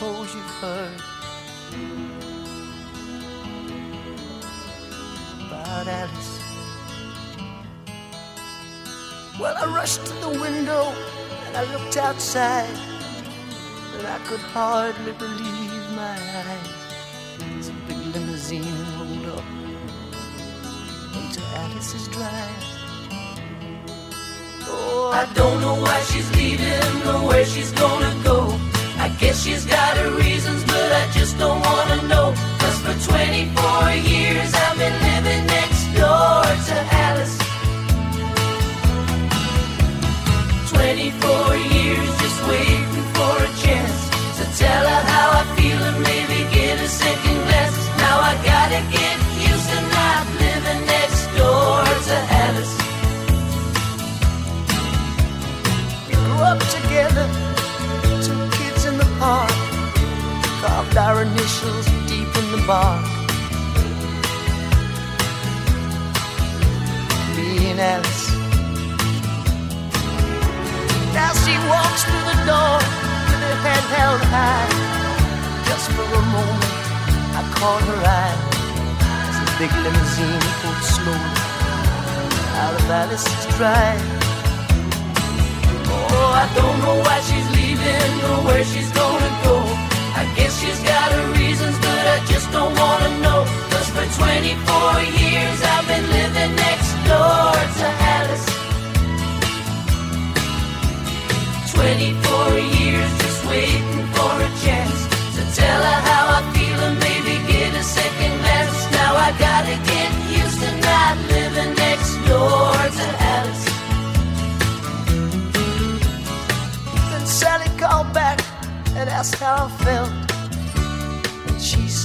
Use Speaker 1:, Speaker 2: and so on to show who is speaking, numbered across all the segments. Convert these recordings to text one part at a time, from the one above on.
Speaker 1: Suppose you've heard about Alice. Well, I rushed to the window and I looked outside, but I could hardly believe my eyes. A big limousine rolled up into Alice's drive. Oh, I don't know why she's leaving or where she's gonna go. Guess she's got her reasons, but I just don't wanna know. Cause for 24 years I've been living next door to Alice. 24 years just waiting for a chance to tell her how I feel and maybe our initials deep in the bark. Me and Alice. Now she walks through the door with her head held high. Just for a moment, I caught her eye as the big limousine pulled slowly out of Alice's drive. Oh, I don't know why she's leaving or where she's gonna she's got her reasons, but I just don't wanna know. Cause for 24 years I've been living next door to Alice. 24 years just waiting for a chance to tell her how I feel and maybe get a second glance. Now I gotta get used to not living next door to Alice. Then Sally called back and asked how I felt.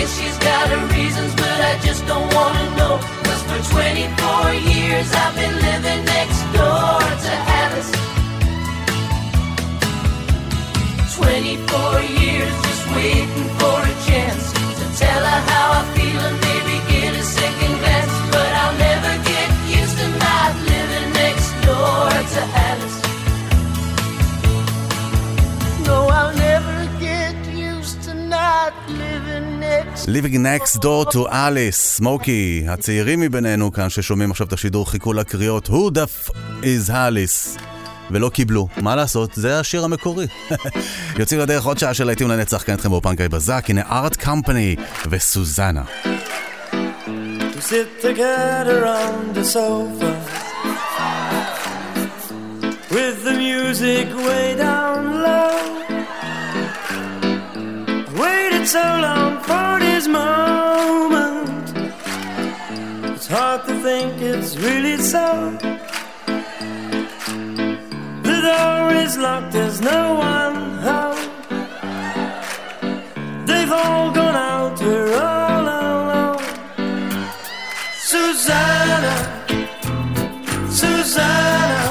Speaker 1: Guess she's got her reasons, but I just don't wanna know. Cause for 24 years I've been living next door to Alice. 24 years just waiting for a chance to tell her how I feel Living next door to Alice,
Speaker 2: סמוקי. הצעירים מבינינו כאן ששומעים עכשיו את השידור חיכו לקריאות Who the f is Alice? ולא קיבלו. מה לעשות? זה השיר המקורי. יוצאים לדרך עוד שעה של להיטים לנצח כאן איתכם באופן גיא בזק. הנה ארט קמפני וסוזנה.
Speaker 3: so long for this moment. It's hard to think it's really so. The door is locked, there's no one home. They've all gone out, we're all alone. Susanna, Susanna,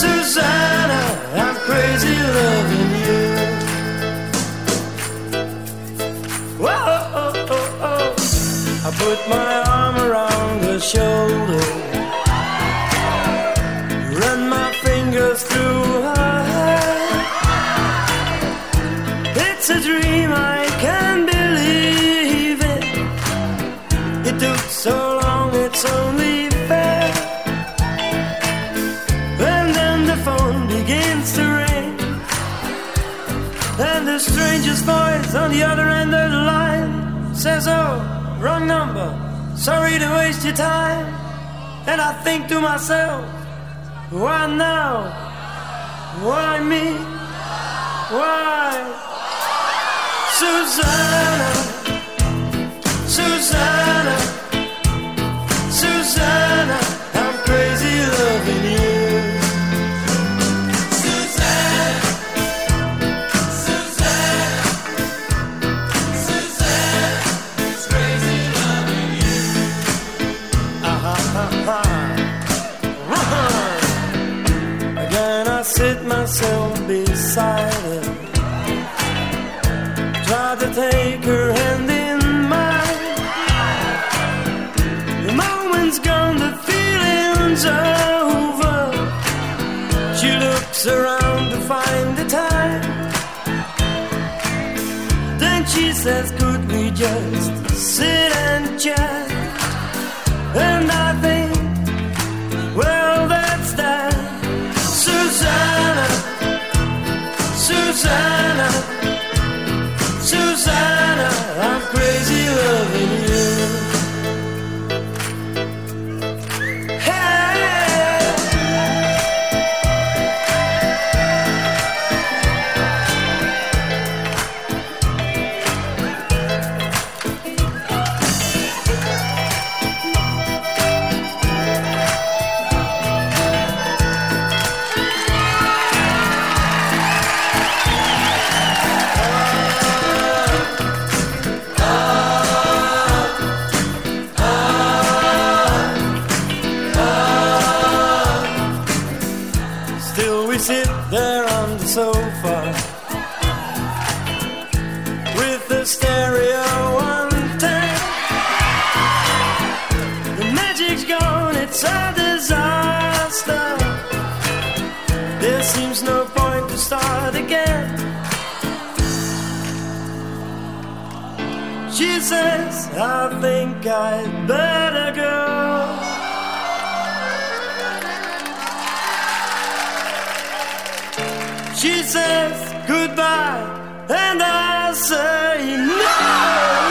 Speaker 3: Susanna, I'm crazy loving put my arm around her shoulder, run my fingers through her hair. It's a dream I can't believe it. It took so long, it's only fair. And then the phone begins to ring, and the strangest voice on the other end of the line says, Oh wrong number. Sorry to waste your time. And I think to myself, why now? Why me? Why? Susanna, Susanna, Susanna. There seems no point to start again. She says, I think I better go. She says goodbye, and I say no.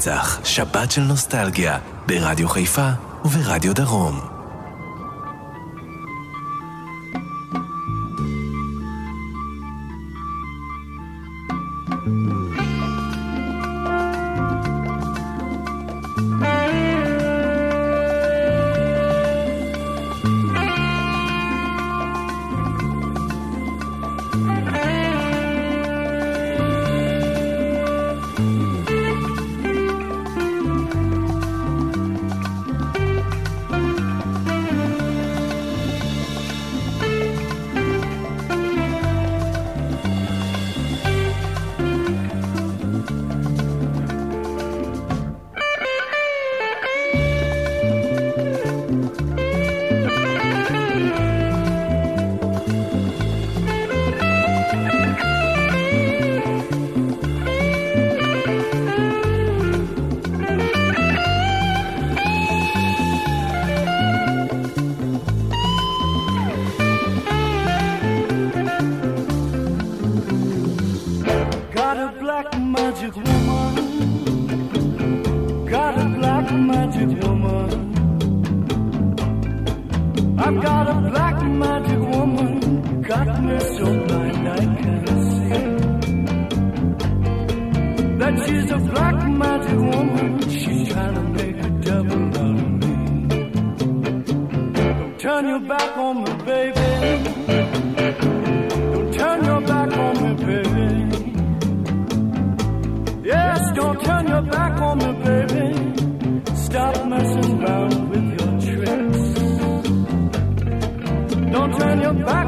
Speaker 4: לנצח, שבת של נוסטלגיה, ברדיו חיפה וברדיו דרום.
Speaker 5: She's a black magic woman. She's trying to make a devil out of me. Don't turn your back on me, baby. Don't turn your back on me, baby. Yes, don't turn your back on me, baby. Stop messing around with your tricks. Don't turn your back.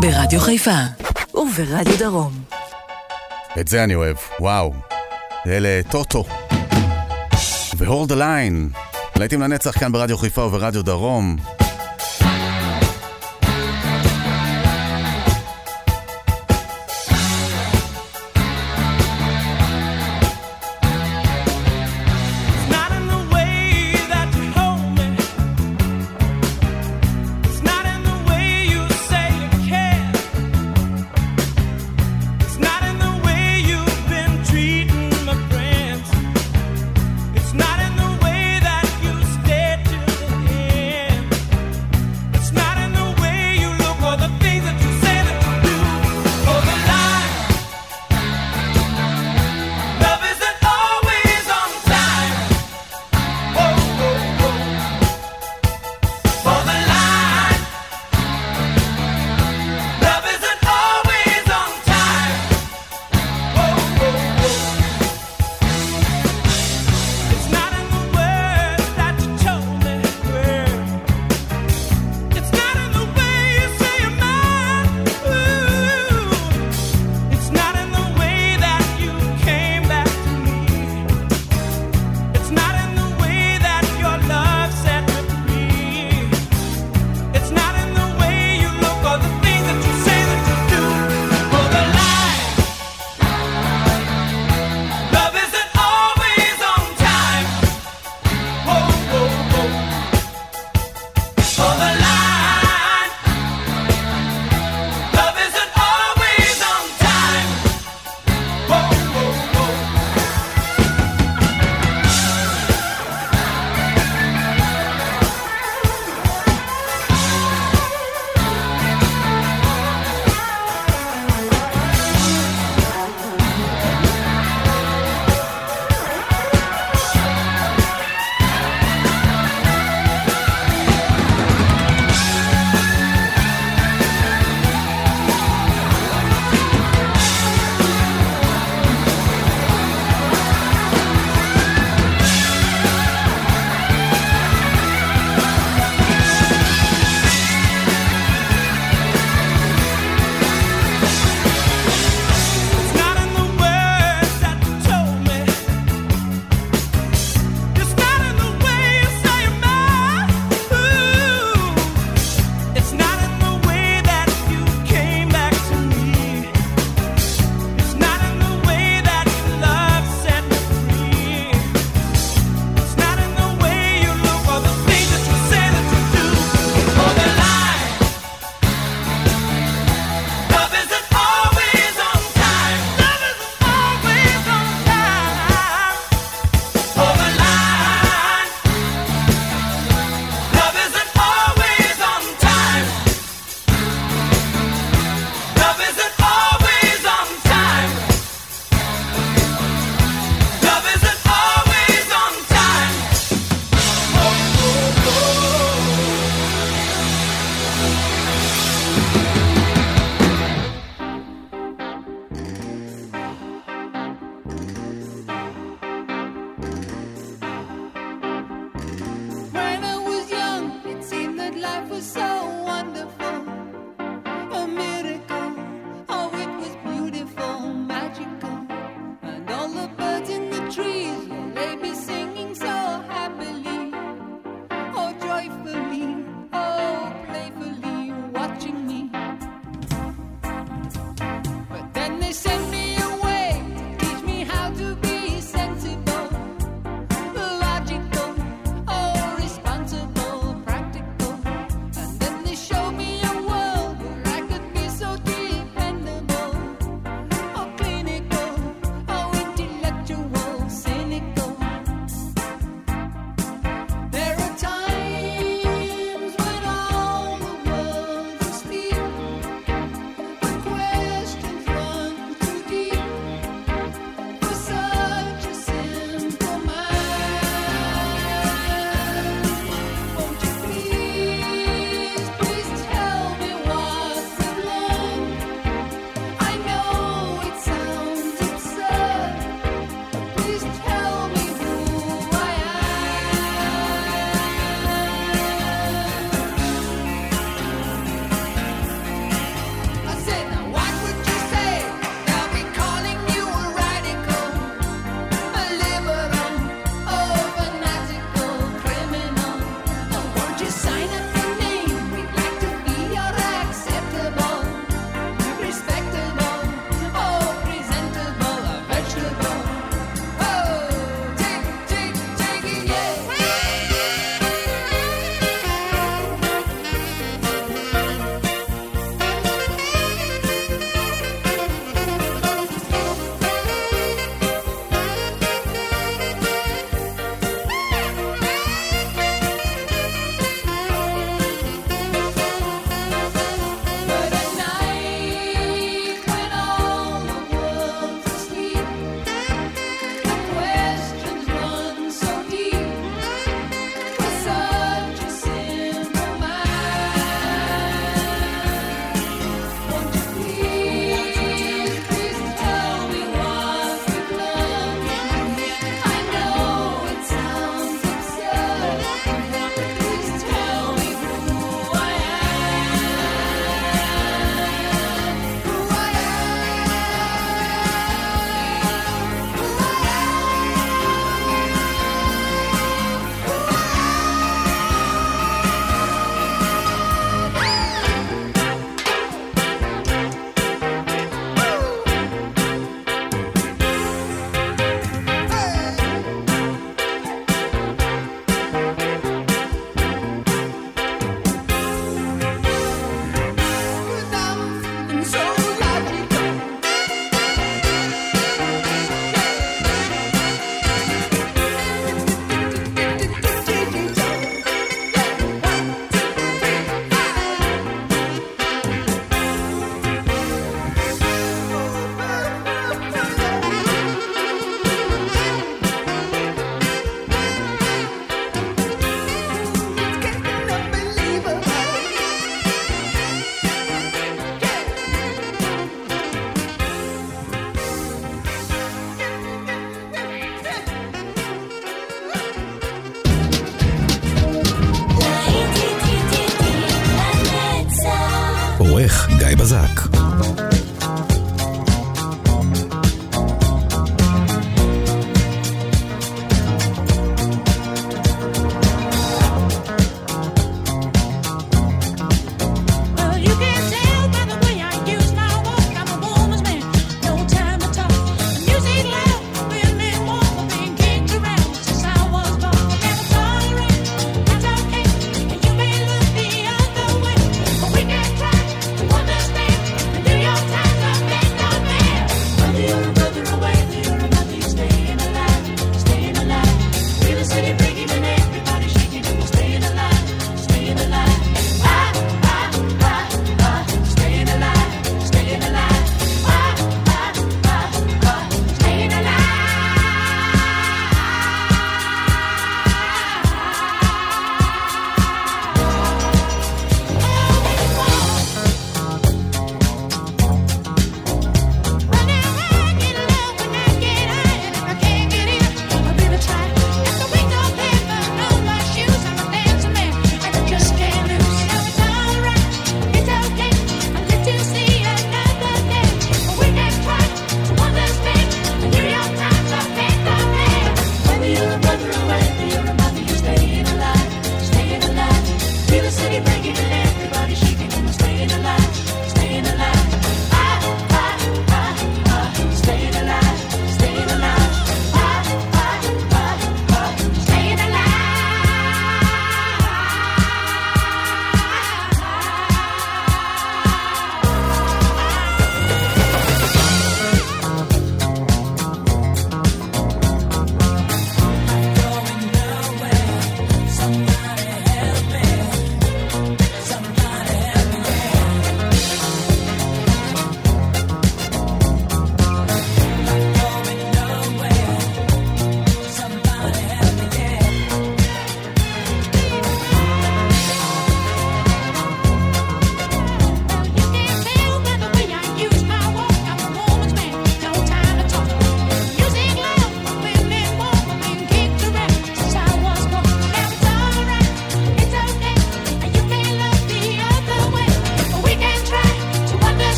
Speaker 5: ברדיו חיפה וברדיו דרום. את זה אני אוהב, וואו. אלה טוטו. והורד הליין. להיטים לנצח כאן ברדיו חיפה וברדיו דרום.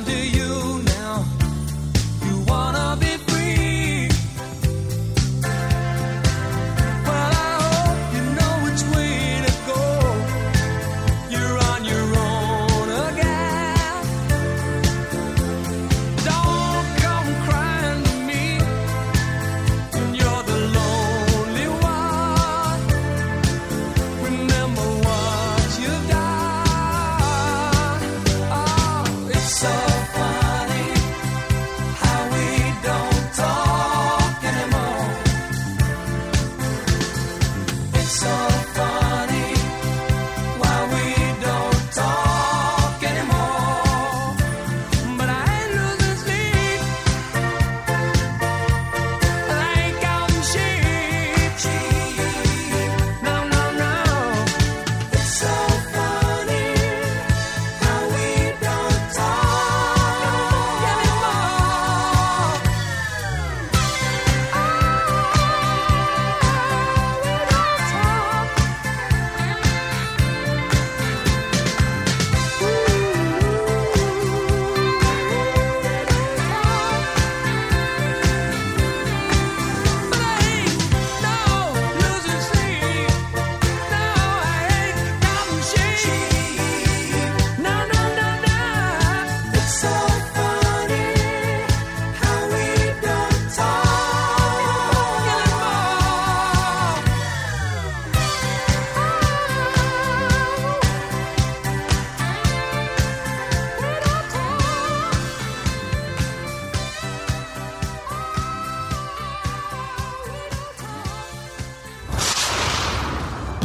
Speaker 5: down to you.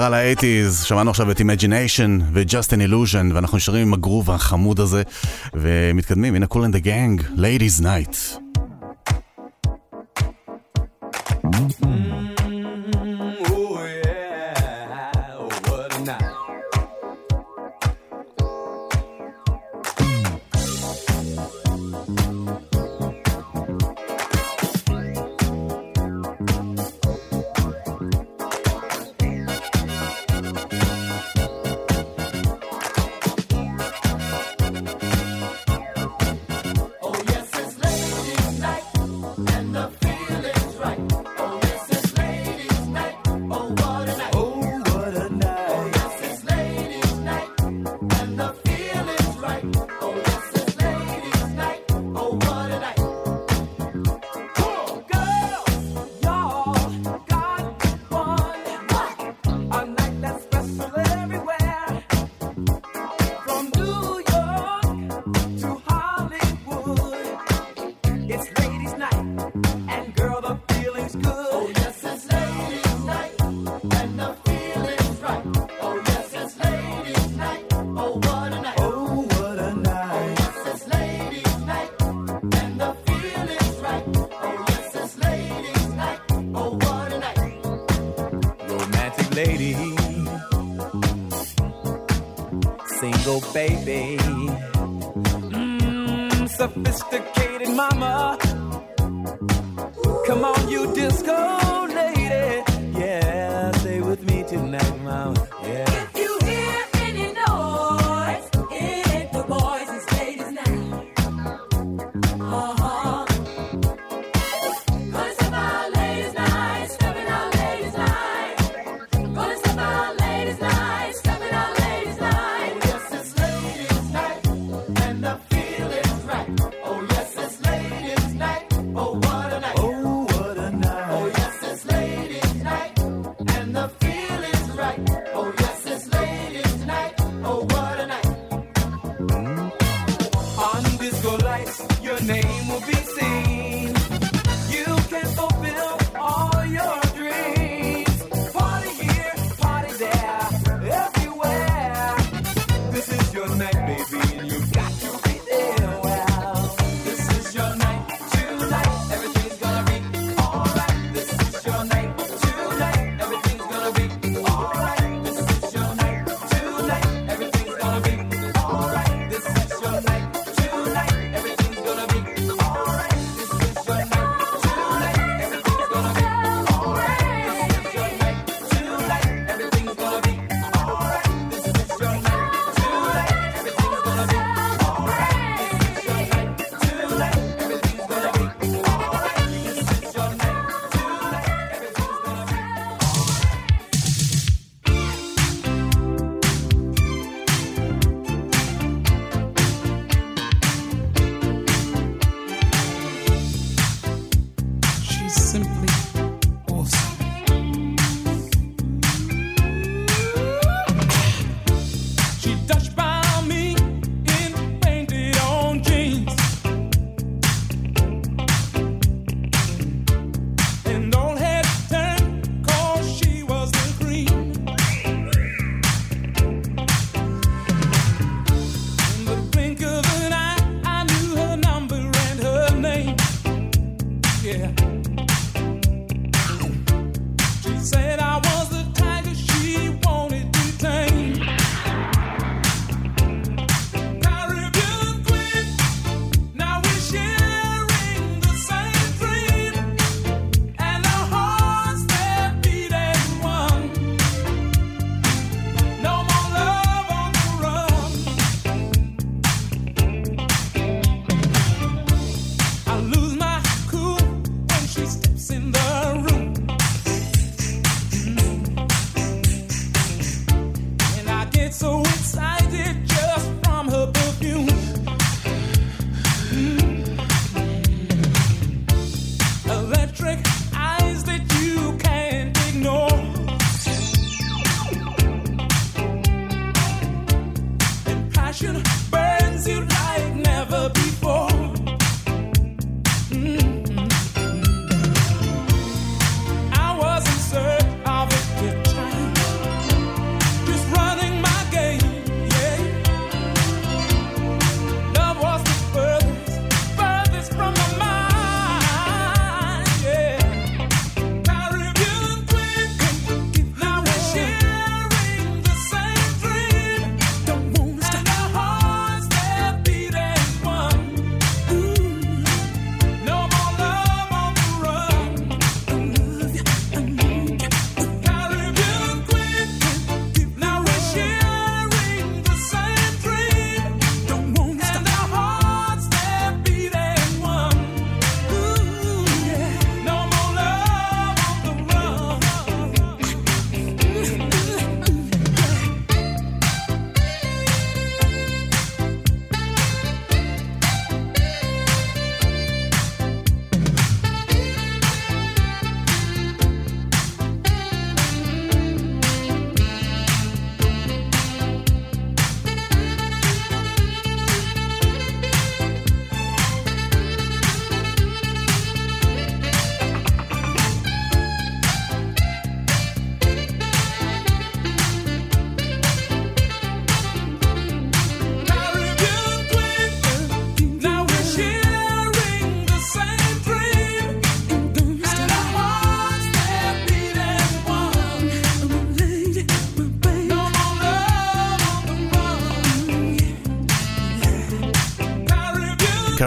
Speaker 2: חזרה ל-80's, שמענו עכשיו את Imagination ו-Just an Illusion, ואנחנו נשארים עם הגרוב החמוד הזה, ומתקדמים, הנה and the gang, Ladies Night. lady, single baby, mm, sophisticated mama. Come on, you disco lady, yeah, stay with me tonight, mama.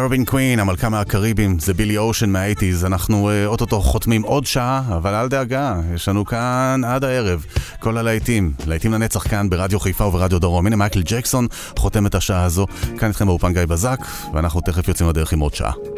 Speaker 6: קרובין קווין, המלכה מהקריבים, זה בילי אושן מהאייטיז. אנחנו uh, אוטוטו חותמים עוד שעה, אבל אל דאגה, יש לנו כאן עד הערב כל הלהיטים, להיטים לנצח כאן ברדיו חיפה וברדיו דרום. הנה מייקל ג'קסון חותם את השעה הזו, כאן איתכם באופן גיא בזק, ואנחנו תכף יוצאים לדרך עם עוד שעה.